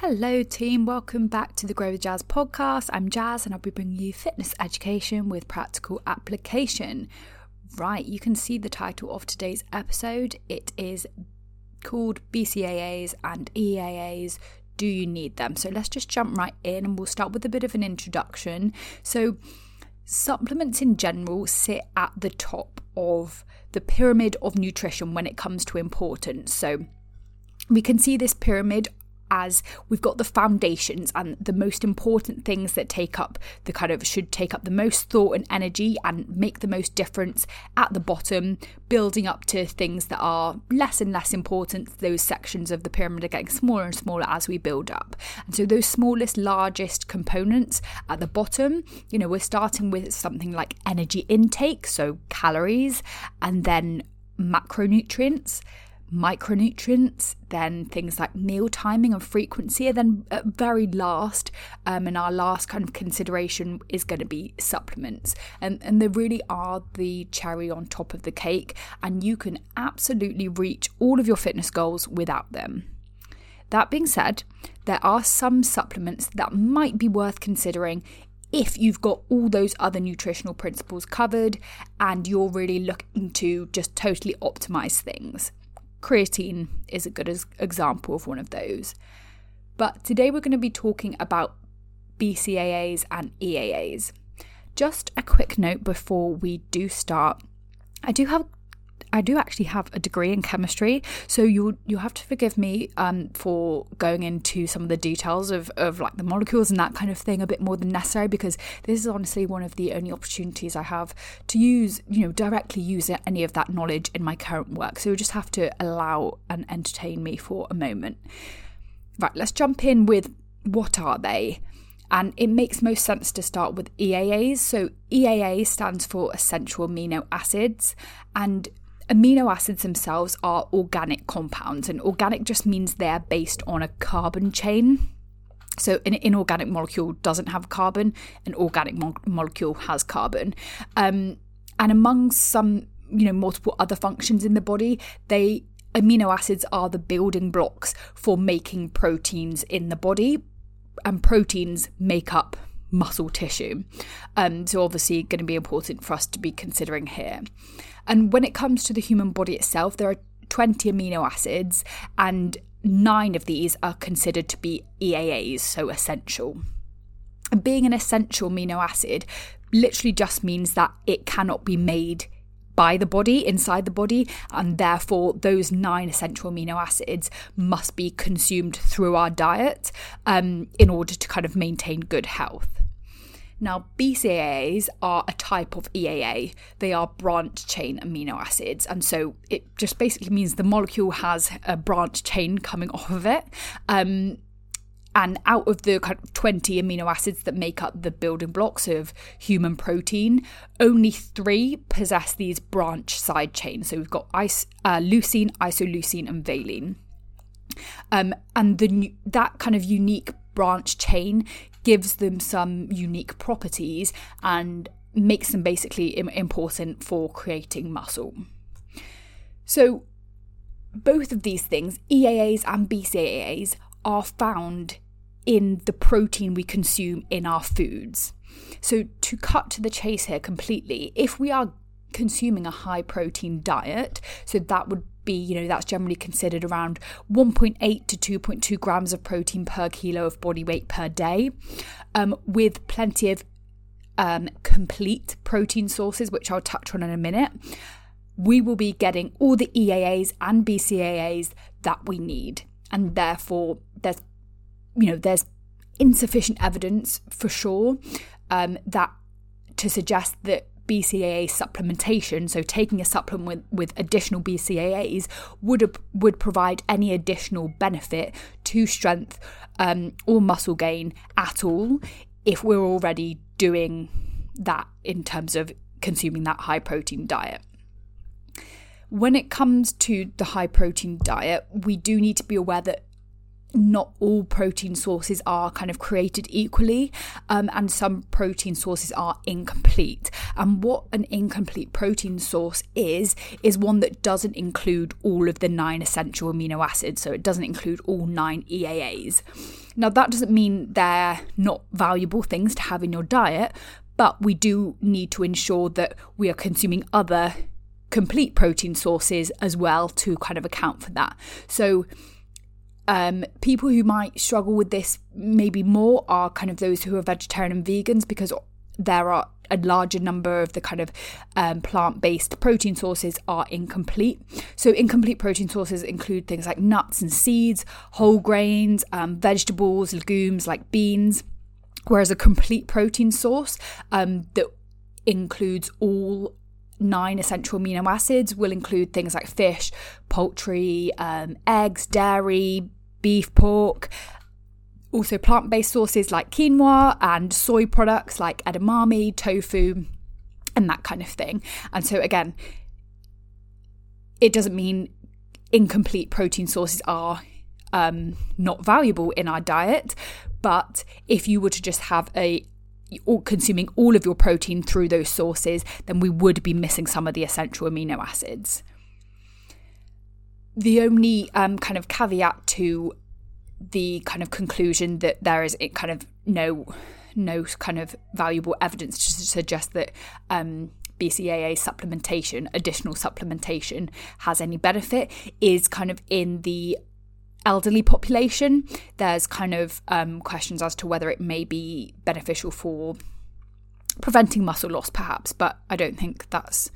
Hello, team. Welcome back to the Grow with Jazz podcast. I'm Jazz and I'll be bringing you fitness education with practical application. Right, you can see the title of today's episode. It is called BCAAs and EAAs. Do you need them? So let's just jump right in and we'll start with a bit of an introduction. So, supplements in general sit at the top of the pyramid of nutrition when it comes to importance. So, we can see this pyramid as we've got the foundations and the most important things that take up the kind of should take up the most thought and energy and make the most difference at the bottom, building up to things that are less and less important. Those sections of the pyramid are getting smaller and smaller as we build up. And so, those smallest, largest components at the bottom, you know, we're starting with something like energy intake, so calories, and then macronutrients micronutrients, then things like meal timing and frequency, and then at very last, um, and our last kind of consideration is going to be supplements. And, and they really are the cherry on top of the cake, and you can absolutely reach all of your fitness goals without them. That being said, there are some supplements that might be worth considering if you've got all those other nutritional principles covered and you're really looking to just totally optimize things. Creatine is a good example of one of those. But today we're going to be talking about BCAAs and EAAs. Just a quick note before we do start. I do have I do actually have a degree in chemistry, so you you have to forgive me um, for going into some of the details of, of like the molecules and that kind of thing a bit more than necessary because this is honestly one of the only opportunities I have to use you know directly use any of that knowledge in my current work. So you just have to allow and entertain me for a moment. Right, let's jump in with what are they? And it makes most sense to start with EAAs. So, EAA stands for essential amino acids, and amino acids themselves are organic compounds, and organic just means they're based on a carbon chain. So, an inorganic molecule doesn't have carbon, an organic mo- molecule has carbon. Um, and among some, you know, multiple other functions in the body, they amino acids are the building blocks for making proteins in the body, and proteins make up muscle tissue. Um, so, obviously, going to be important for us to be considering here. And when it comes to the human body itself, there are 20 amino acids, and nine of these are considered to be EAAs, so essential. And being an essential amino acid literally just means that it cannot be made by the body, inside the body, and therefore those nine essential amino acids must be consumed through our diet um, in order to kind of maintain good health. Now, BCAAs are a type of EAA. They are branch chain amino acids. And so it just basically means the molecule has a branch chain coming off of it. Um, and out of the kind of 20 amino acids that make up the building blocks of human protein, only three possess these branch side chains. So we've got ice, uh, leucine, isoleucine, and valine. Um, and the that kind of unique branch chain gives them some unique properties and makes them basically important for creating muscle. So, both of these things, EAAs and BCAAs, are found in the protein we consume in our foods. So, to cut to the chase here completely, if we are consuming a high protein diet, so that would be, you know, that's generally considered around 1.8 to 2.2 grams of protein per kilo of body weight per day, um, with plenty of um, complete protein sources, which I'll touch on in a minute. We will be getting all the EAAs and BCAAs that we need, and therefore there's, you know, there's insufficient evidence for sure um, that to suggest that BCAA supplementation, so taking a supplement with, with additional BCAAs, would would provide any additional benefit to strength um, or muscle gain at all if we're already doing that in terms of consuming that high protein diet. When it comes to the high protein diet, we do need to be aware that not all protein sources are kind of created equally, um, and some protein sources are incomplete. And what an incomplete protein source is, is one that doesn't include all of the nine essential amino acids, so it doesn't include all nine EAAs. Now, that doesn't mean they're not valuable things to have in your diet, but we do need to ensure that we are consuming other complete protein sources as well to kind of account for that. So, um, people who might struggle with this maybe more are kind of those who are vegetarian and vegans because there are a larger number of the kind of um, plant based protein sources are incomplete. So, incomplete protein sources include things like nuts and seeds, whole grains, um, vegetables, legumes like beans. Whereas a complete protein source um, that includes all nine essential amino acids will include things like fish, poultry, um, eggs, dairy, beef, pork, also plant based sources like quinoa and soy products like edamame, tofu, and that kind of thing. And so, again, it doesn't mean incomplete protein sources are um, not valuable in our diet, but if you were to just have a or consuming all of your protein through those sources, then we would be missing some of the essential amino acids. The only um, kind of caveat to the kind of conclusion that there is kind of no no kind of valuable evidence to suggest that um, BCAA supplementation, additional supplementation, has any benefit is kind of in the elderly population. There's kind of um, questions as to whether it may be beneficial for preventing muscle loss, perhaps, but I don't think that's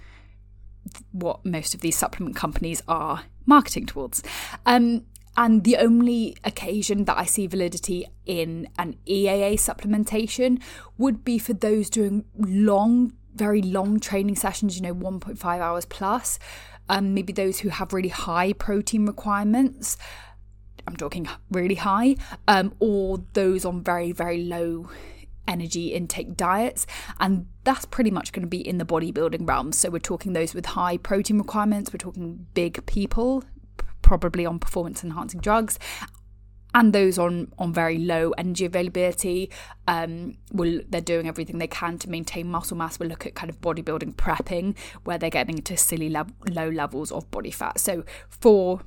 what most of these supplement companies are marketing towards. Um, and the only occasion that I see validity in an EAA supplementation would be for those doing long, very long training sessions, you know, 1.5 hours plus. Um, maybe those who have really high protein requirements. I'm talking really high, um, or those on very, very low energy intake diets. And that's pretty much going to be in the bodybuilding realm. So we're talking those with high protein requirements, we're talking big people, probably on performance enhancing drugs. And those on, on very low energy availability, um, will they're doing everything they can to maintain muscle mass. We'll look at kind of bodybuilding prepping, where they're getting to silly low levels of body fat. So for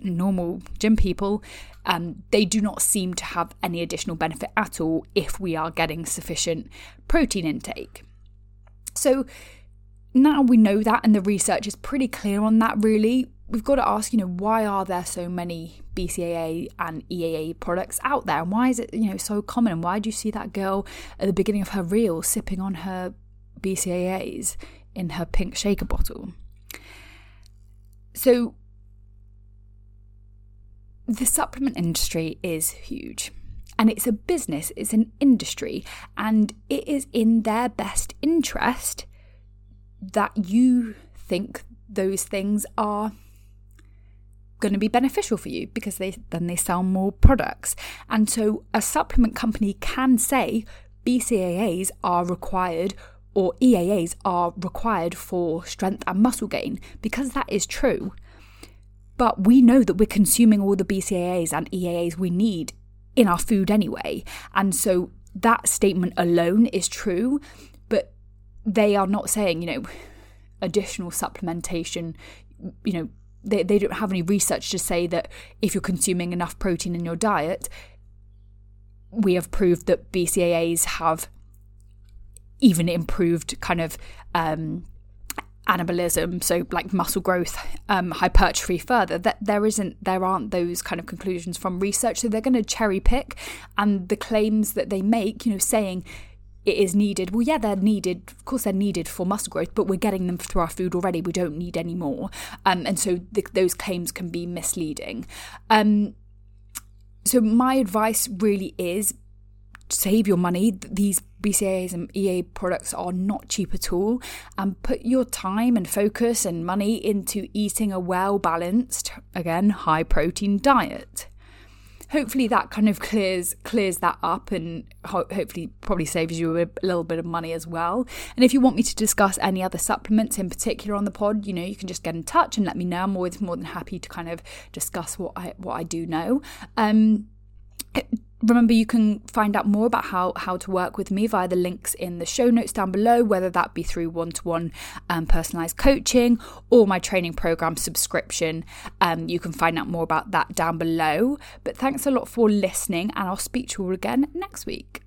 normal gym people, um, they do not seem to have any additional benefit at all if we are getting sufficient protein intake. So now we know that, and the research is pretty clear on that, really. We've got to ask, you know, why are there so many BCAA and EAA products out there? And why is it, you know, so common? And why do you see that girl at the beginning of her reel sipping on her BCAAs in her pink shaker bottle? So, the supplement industry is huge and it's a business, it's an industry, and it is in their best interest that you think those things are going to be beneficial for you because they then they sell more products. And so a supplement company can say BCAAs are required or EAAs are required for strength and muscle gain because that is true. But we know that we're consuming all the BCAAs and EAAs we need in our food anyway. And so that statement alone is true, but they are not saying, you know, additional supplementation, you know, they, they don't have any research to say that if you're consuming enough protein in your diet, we have proved that BCAAs have even improved kind of um, anabolism, so like muscle growth, um, hypertrophy further. That there isn't, there aren't those kind of conclusions from research. So they're going to cherry pick, and the claims that they make, you know, saying it is needed. Well, yeah, they're needed. Of course, they're needed for muscle growth, but we're getting them through our food already. We don't need any more, um, and so the, those claims can be misleading. Um, so my advice really is save your money. These BCAAs and EA products are not cheap at all. And put your time and focus and money into eating a well balanced, again, high protein diet. hopefully that kind of clears clears that up and ho- hopefully probably saves you a little bit of money as well. And if you want me to discuss any other supplements in particular on the pod, you know, you can just get in touch and let me know. I'm always more than happy to kind of discuss what I what I do know. Um, Remember, you can find out more about how, how to work with me via the links in the show notes down below, whether that be through one to one personalized coaching or my training program subscription. Um, you can find out more about that down below. But thanks a lot for listening, and I'll speak to you all again next week.